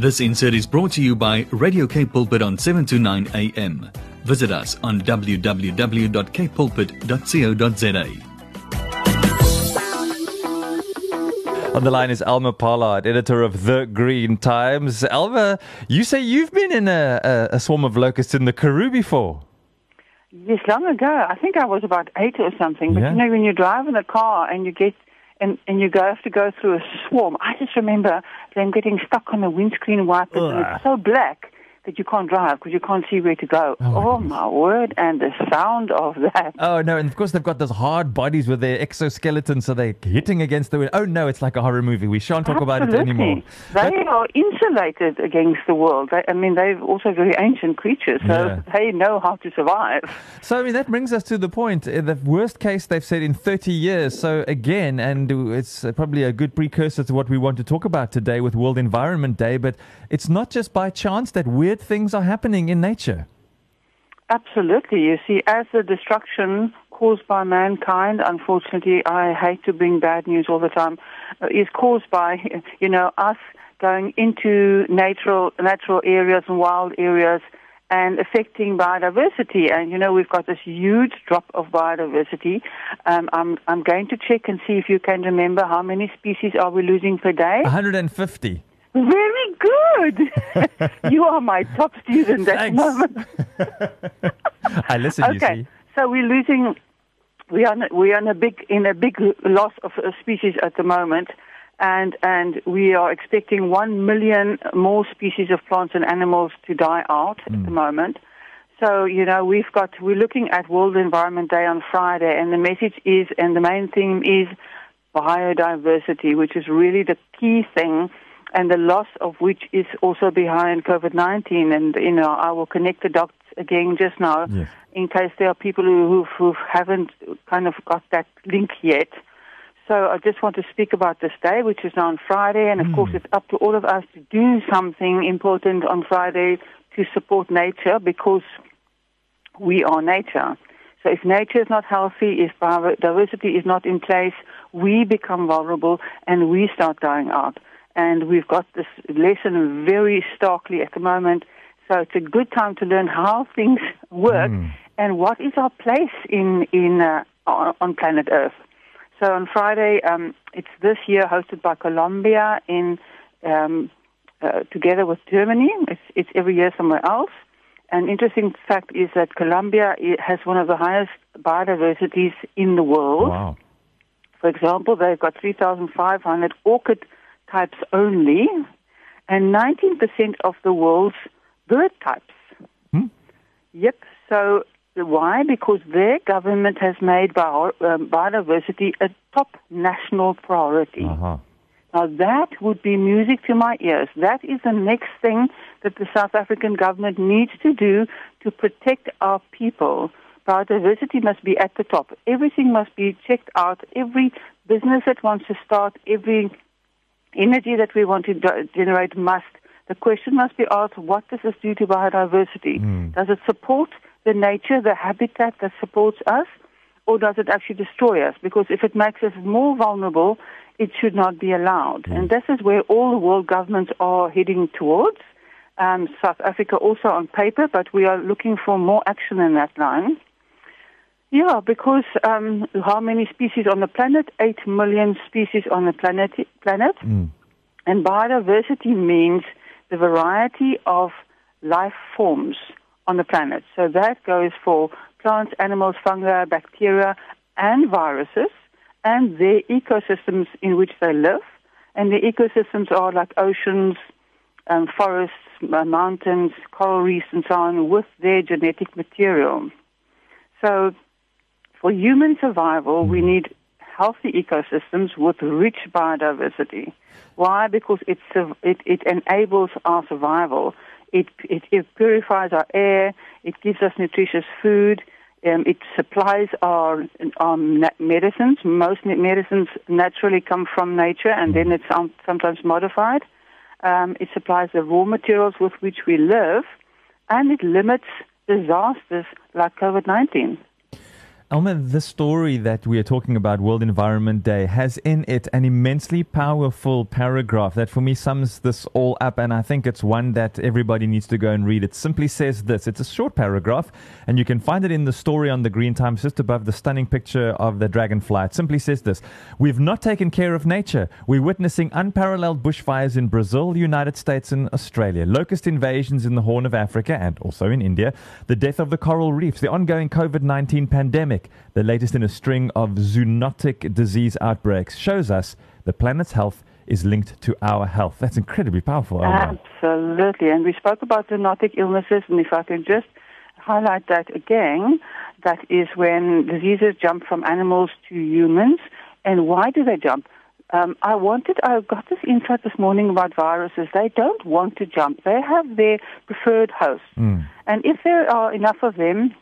This insert is brought to you by Radio K Pulpit on 7 to 9 a.m. Visit us on www.kpulpit.co.za. On the line is Elma Pollard, editor of The Green Times. Elma, you say you've been in a, a, a swarm of locusts in the Karoo before. Yes, long ago. I think I was about eight or something. But Yeah. you know, when you drive in a car and you get and and you go have to go through a swarm, I just remember them getting stuck on the windscreen wipers, and it's so black that you can't drive because you can't see where to go. Oh, my Oh, my word! And the sound of that. Oh, no, and of course they've got those hard bodies with their exoskeletons, so they're hitting against the wind. Oh, no, it's like a horror movie. We shan't talk about it Absolutely. anymore. They are insulated against the world. They, I mean, they're also very ancient creatures, so Yeah. they know how to survive. So, I mean, that brings us to the point. uh, The worst case they've said in 30 years. So, again, and it's uh, probably a good precursor to what we want to talk about today with World Environment Day, but it's not just by chance that weird things are happening in nature. Absolutely. You see, as the destruction caused by mankind, unfortunately, I hate to bring bad news all the time, uh, is caused by, you know, us going into natural, natural areas and wild areas and affecting biodiversity. And, you know, we've got this huge drop of biodiversity. Um, I'm, I'm going to check and see if you can remember how many species are we losing per day. 150. Very good. you are my top student at the moment. I listen, you Okay, see. so we're losing. We are we are in a big in a big loss of species at the moment, and and we are expecting one million more species of plants and animals to die out at hmm. the moment. So you know we've got we're looking at World Environment Day on Friday, and the message is and the main theme is biodiversity, which is really the key thing. And the loss of which is also behind COVID 19. And, you know, I will connect the dots again just now Yes. in case there are people who, who haven't kind of got that link yet. So I just want to speak about this day, which is now on Friday, and of hmm. course it's up to all of us to do something important on Friday to support nature because we are nature. So if nature is not healthy, if biodiversity is not in place, we become vulnerable and we start dying out. And we've got this lesson very starkly at the moment. So it's a good time to learn how things work and what is our place in in uh, on on planet Earth. So on Friday, um, it's this year hosted by Colombia in um, uh, together with Germany. It's, it's every year somewhere else. An interesting fact is that Colombia has one of the highest biodiversities in the world. Wow. For example, they've got 3,500 orchid types only, and 19% of the world's bird types. Hmm? Yep. So why? Because their government has made bio, um, biodiversity a top national priority. Uh-huh. Now that would be music to my ears. That is the next thing that the South African government needs to do to protect our people. Biodiversity must be at the top. Everything must be checked out. Every business that wants to start, every energy that we want to do- generate must. The question must be asked, what does this do to biodiversity? Does it support the nature, the habitat that supports us, or does it actually destroy us? Because if it makes us more vulnerable, it should not be allowed. And this is where all the world governments are heading towards. Um, South Africa also on paper, but we are looking for more action in that line. Yeah, because um, how many species on the planet? Eight million species on the planet. Planet, and biodiversity means the variety of life forms on the planet. So that goes for plants, animals, fungi, bacteria, and viruses, and their ecosystems in which they live. And the ecosystems are like oceans, um, forests, mountains, coral reefs, and so on, with their genetic material. So, for human survival, we need healthy ecosystems with rich biodiversity. Why? Because it, it, it enables our survival. It, it, it purifies our air. It gives us nutritious food. Um, it supplies our, our medicines. Most medicines naturally come from nature, and then it's um, sometimes modified. Um, it supplies the raw materials with which we live, and it limits disasters like COVID 19. Elma, the story that we are talking about, World Environment Day, has in it an immensely powerful paragraph that for me sums this all up. And I think it's one that everybody needs to go and read. It simply says this it's a short paragraph, and you can find it in the story on the Green Times just above the stunning picture of the dragonfly. It simply says this We've not taken care of nature. We're witnessing unparalleled bushfires in Brazil, United States, and Australia, locust invasions in the Horn of Africa and also in India, the death of the coral reefs, the ongoing COVID 19 pandemic the latest in a string of zoonotic disease outbreaks, shows us the planet's health is linked to our health. That's incredibly powerful. Absolutely. And we spoke about zoonotic illnesses, and if I can just highlight that again, that is when diseases jump from animals to humans. And why do they jump? Um, I wanted, I got this insight this morning about viruses. They don't want to jump. They have their preferred host. Mm. And if there are enough of them,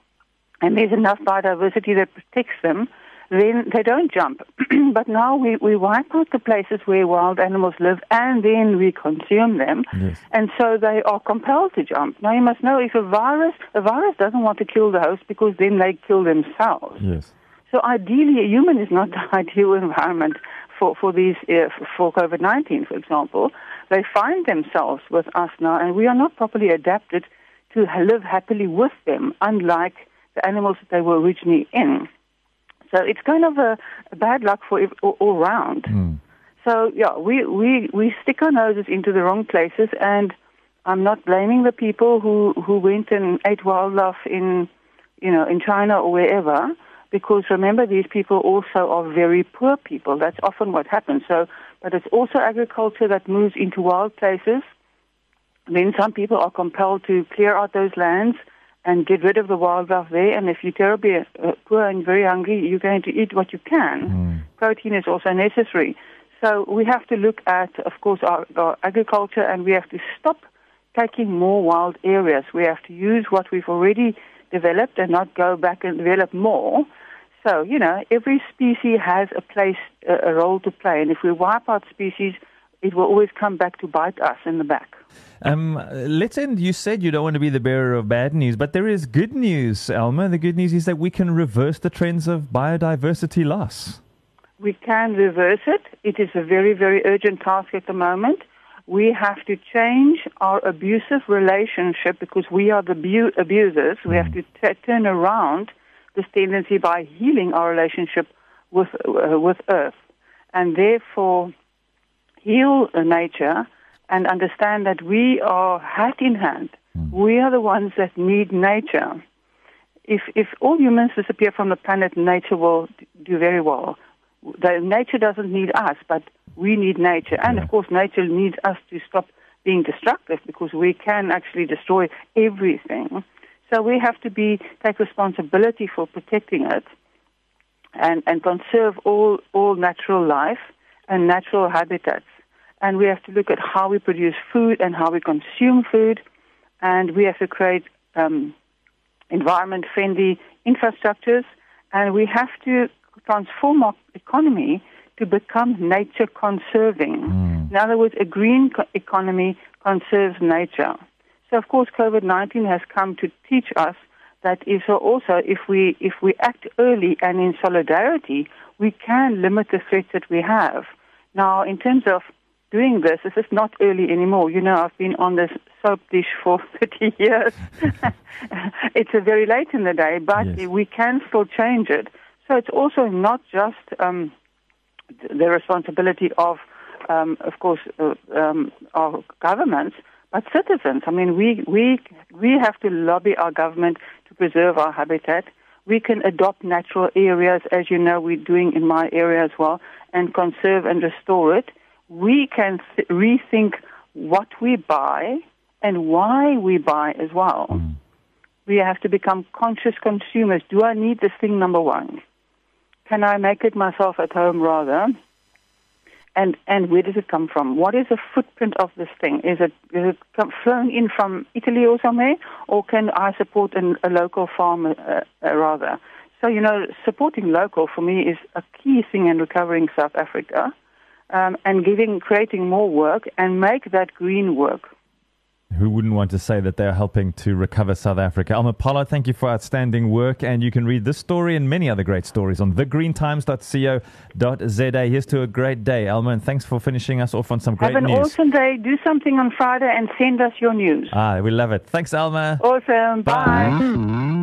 and there's enough biodiversity that protects them, then they don't jump. but now we, we wipe out the places where wild animals live and then we consume them. Yes. And so they are compelled to jump. Now you must know if a virus, a virus doesn't want to kill the host because then they kill themselves. Yes. So ideally, a human is not the ideal environment for, for these, uh, for COVID-19, for example. They find themselves with us now and we are not properly adapted to live happily with them, unlike the animals that they were originally in. So it's kind of a, a bad luck for all, all round. Mm. So yeah, we, we, we stick our noses into the wrong places, and I'm not blaming the people who, who went and ate wildlife in, you know, in China or wherever, because remember these people also are very poor people. That's often what happens. So, but it's also agriculture that moves into wild places. Then some people are compelled to clear out those lands and get rid of the wild wildlife there. And if you're terribly uh, poor and very hungry, you're going to eat what you can. Mm. Protein is also necessary. So we have to look at, of course, our, our, agriculture, and we have to stop taking more wild areas. We have to use what we've already developed and not go back and develop more. So, you know, every species has a place, a, a role to play. And if we wipe out species, it will always come back to bite us in the back. Um, let's end. You said you don't want to be the bearer of bad news, but there is good news, Elma. The good news is that we can reverse the trends of biodiversity loss. We can reverse it. It is a very, very urgent task at the moment. We have to change our abusive relationship because we are the abu- abusers. We have to t- turn around this tendency by healing our relationship with uh, with Earth, and therefore heal nature and understand that we are hat in hand. Mm. We are the ones that need nature. If, if all humans disappear from the planet, nature will do very well. The, nature doesn't need us, but we need nature. And yeah. of course, nature needs us to stop being destructive because we can actually destroy everything. So we have to be take responsibility for protecting it and, and conserve all, all natural life and natural habitats and we have to look at how we produce food and how we consume food, and we have to create um, environment-friendly infrastructures, and we have to transform our economy to become nature conserving. Mm. In other words, a green co- economy conserves nature. So, of course, COVID 19 has come to teach us that if also if we if we act early and in solidarity, we can limit the threats that we have. Now, in terms of doing this. This is not early anymore. You know, I've been on this soap dish for 30 years. it's a very late in the day, but yes. we can still change it. So it's also not just um, the responsibility of, um, of course, uh, um, our governments, but citizens. I mean, we, we, we have to lobby our government to preserve our habitat. We can adopt natural areas, as you know, we're doing in my area as well, and conserve and restore it we can th- rethink what we buy and why we buy as well. Mm. We have to become conscious consumers. Do I need this thing, number one? Can I make it myself at home rather? And, and where does it come from? What is the footprint of this thing? Is it, is it come, flown in from Italy or somewhere? Or can I support an, a local farmer uh, uh, rather? So, you know, supporting local for me is a key thing in recovering South Africa um, and giving, creating more work and make that green work. Who wouldn't want to say that they're helping to recover South Africa? Elma Pollard, thank you for outstanding work. And you can read this story and many other great stories on thegreentimes.co.za. Here's to a great day, Elma, and thanks for finishing us off on some great news. Have an news. awesome day. Do something on Friday and send us your news. Ah, we love it. Thanks, Elma. Awesome. Bye.